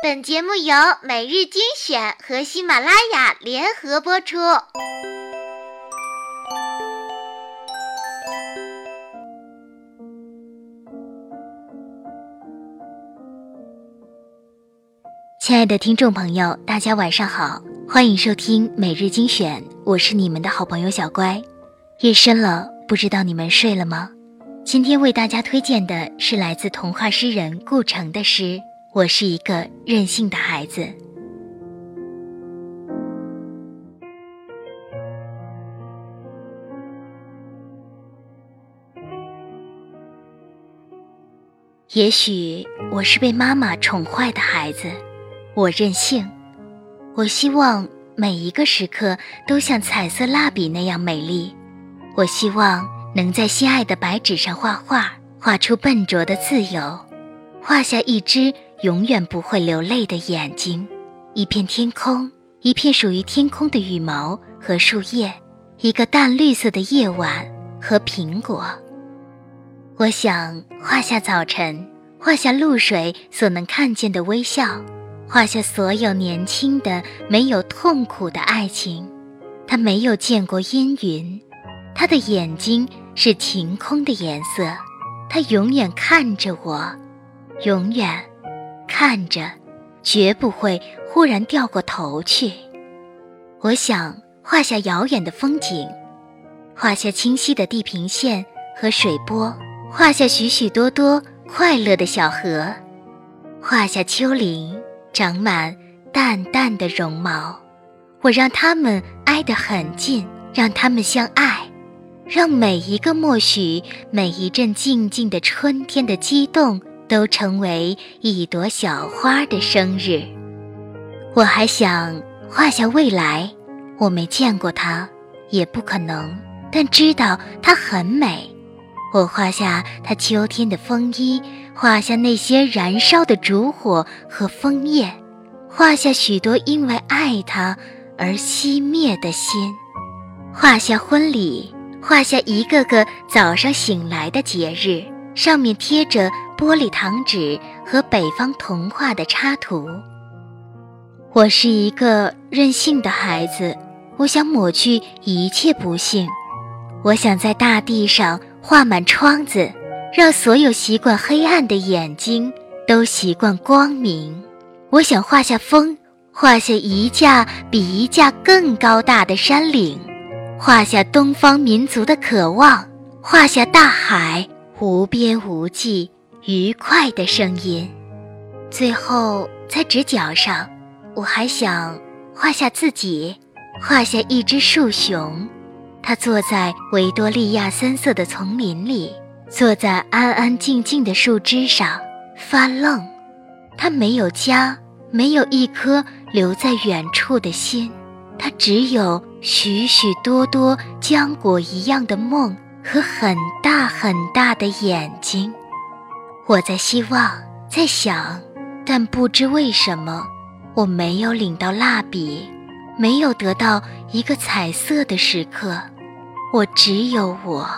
本节目由每日精选和喜马拉雅联合播出。亲爱的听众朋友，大家晚上好，欢迎收听每日精选，我是你们的好朋友小乖。夜深了，不知道你们睡了吗？今天为大家推荐的是来自童话诗人顾城的诗。我是一个任性的孩子。也许我是被妈妈宠坏的孩子，我任性。我希望每一个时刻都像彩色蜡笔那样美丽。我希望能在心爱的白纸上画画，画出笨拙的自由，画下一只。永远不会流泪的眼睛，一片天空，一片属于天空的羽毛和树叶，一个淡绿色的夜晚和苹果。我想画下早晨，画下露水所能看见的微笑，画下所有年轻的、没有痛苦的爱情。他没有见过阴云，他的眼睛是晴空的颜色，他永远看着我，永远。看着，绝不会忽然掉过头去。我想画下遥远的风景，画下清晰的地平线和水波，画下许许多多快乐的小河，画下丘陵长满淡淡的绒毛。我让它们挨得很近，让它们相爱，让每一个默许，每一阵静静的春天的激动。都成为一朵小花的生日。我还想画下未来，我没见过它，也不可能，但知道它很美。我画下它秋天的风衣，画下那些燃烧的烛火和枫叶，画下许多因为爱它而熄灭的心，画下婚礼，画下一个个早上醒来的节日，上面贴着。玻璃糖纸和北方童话的插图。我是一个任性的孩子，我想抹去一切不幸。我想在大地上画满窗子，让所有习惯黑暗的眼睛都习惯光明。我想画下风，画下一架比一架更高大的山岭，画下东方民族的渴望，画下大海无边无际。愉快的声音。最后，在纸角上，我还想画下自己，画下一只树熊。它坐在维多利亚三色的丛林里，坐在安安静静的树枝上发愣。它没有家，没有一颗留在远处的心，它只有许许多多浆果一样的梦和很大很大的眼睛。我在希望，在想，但不知为什么，我没有领到蜡笔，没有得到一个彩色的时刻。我只有我，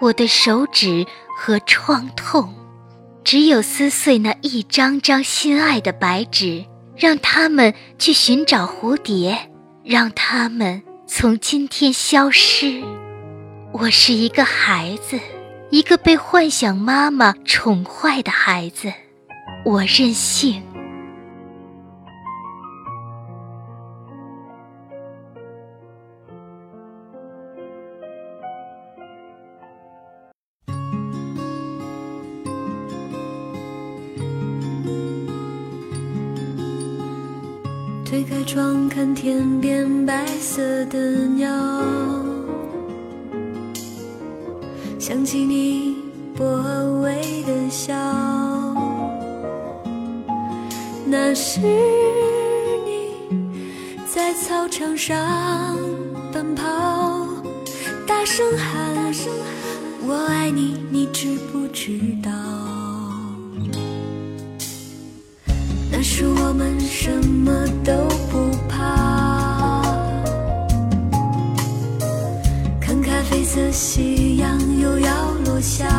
我的手指和创痛，只有撕碎那一张张心爱的白纸，让他们去寻找蝴蝶，让他们从今天消失。我是一个孩子。一个被幻想妈妈宠坏的孩子，我任性。推开窗，看天边白色的鸟。想起你薄微的笑，那是你在操场上奔跑，大声喊“声喊我爱你”，你知不知道？那时我们什么都不怕，看咖啡色夕阳。要落下，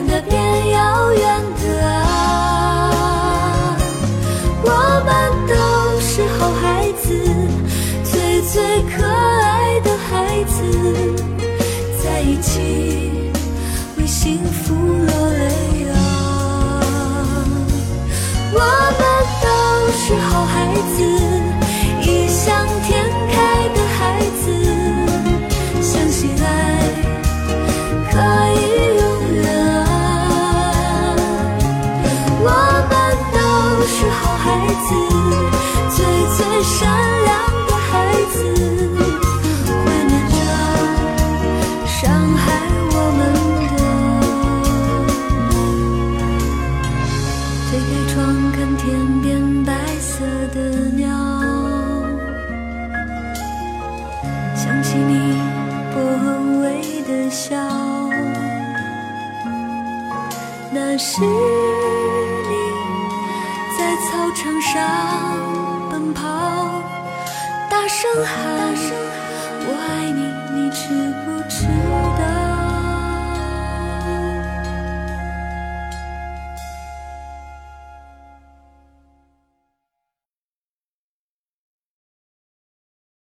孤单的，变遥远的啊！我们都是好孩子，最最可爱的孩子，在一起为幸福落泪啊！我们都是好孩子，想起你微微的笑那是你在操场上奔跑，大声喊：“我爱你，你知不知道？”